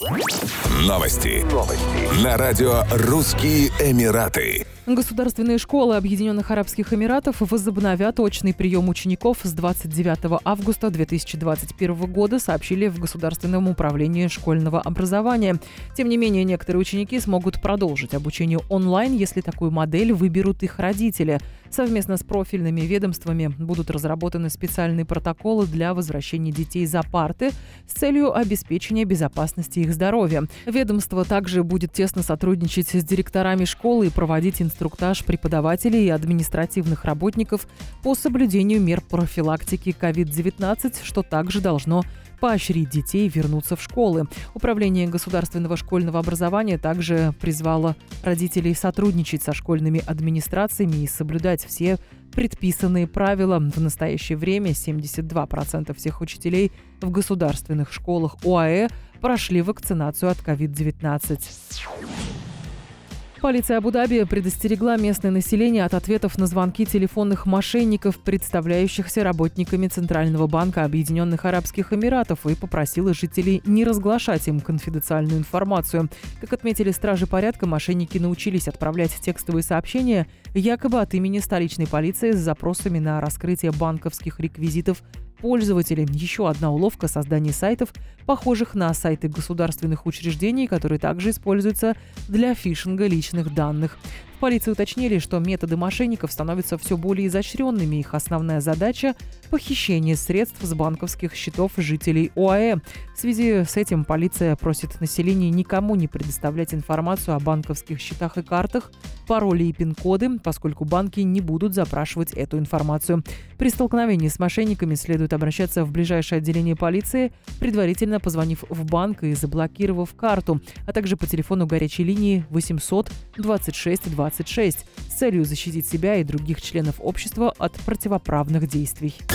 Новости. Новости. На радио «Русские Эмираты». Государственные школы Объединенных Арабских Эмиратов возобновят очный прием учеников с 29 августа 2021 года, сообщили в Государственном управлении школьного образования. Тем не менее, некоторые ученики смогут продолжить обучение онлайн, если такую модель выберут их родители. Совместно с профильными ведомствами будут разработаны специальные протоколы для возвращения детей за парты с целью обеспечения безопасности их здоровья. Ведомство также будет тесно сотрудничать с директорами школы и проводить инструктаж преподавателей и административных работников по соблюдению мер профилактики COVID-19, что также должно поощрить детей вернуться в школы. Управление государственного школьного образования также призвало родителей сотрудничать со школьными администрациями и соблюдать все предписанные правила. В настоящее время 72% всех учителей в государственных школах ОАЭ прошли вакцинацию от COVID-19. Полиция Абу-Даби предостерегла местное население от ответов на звонки телефонных мошенников, представляющихся работниками Центрального банка Объединенных Арабских Эмиратов, и попросила жителей не разглашать им конфиденциальную информацию. Как отметили стражи порядка, мошенники научились отправлять текстовые сообщения якобы от имени столичной полиции с запросами на раскрытие банковских реквизитов пользователей. Еще одна уловка создания сайтов, похожих на сайты государственных учреждений, которые также используются для фишинга личных данных полиции уточнили, что методы мошенников становятся все более изощренными. Их основная задача – похищение средств с банковских счетов жителей ОАЭ. В связи с этим полиция просит население никому не предоставлять информацию о банковских счетах и картах, пароли и пин-коды, поскольку банки не будут запрашивать эту информацию. При столкновении с мошенниками следует обращаться в ближайшее отделение полиции, предварительно позвонив в банк и заблокировав карту, а также по телефону горячей линии 800 26 20 26 с целью защитить себя и других членов общества от противоправных действий.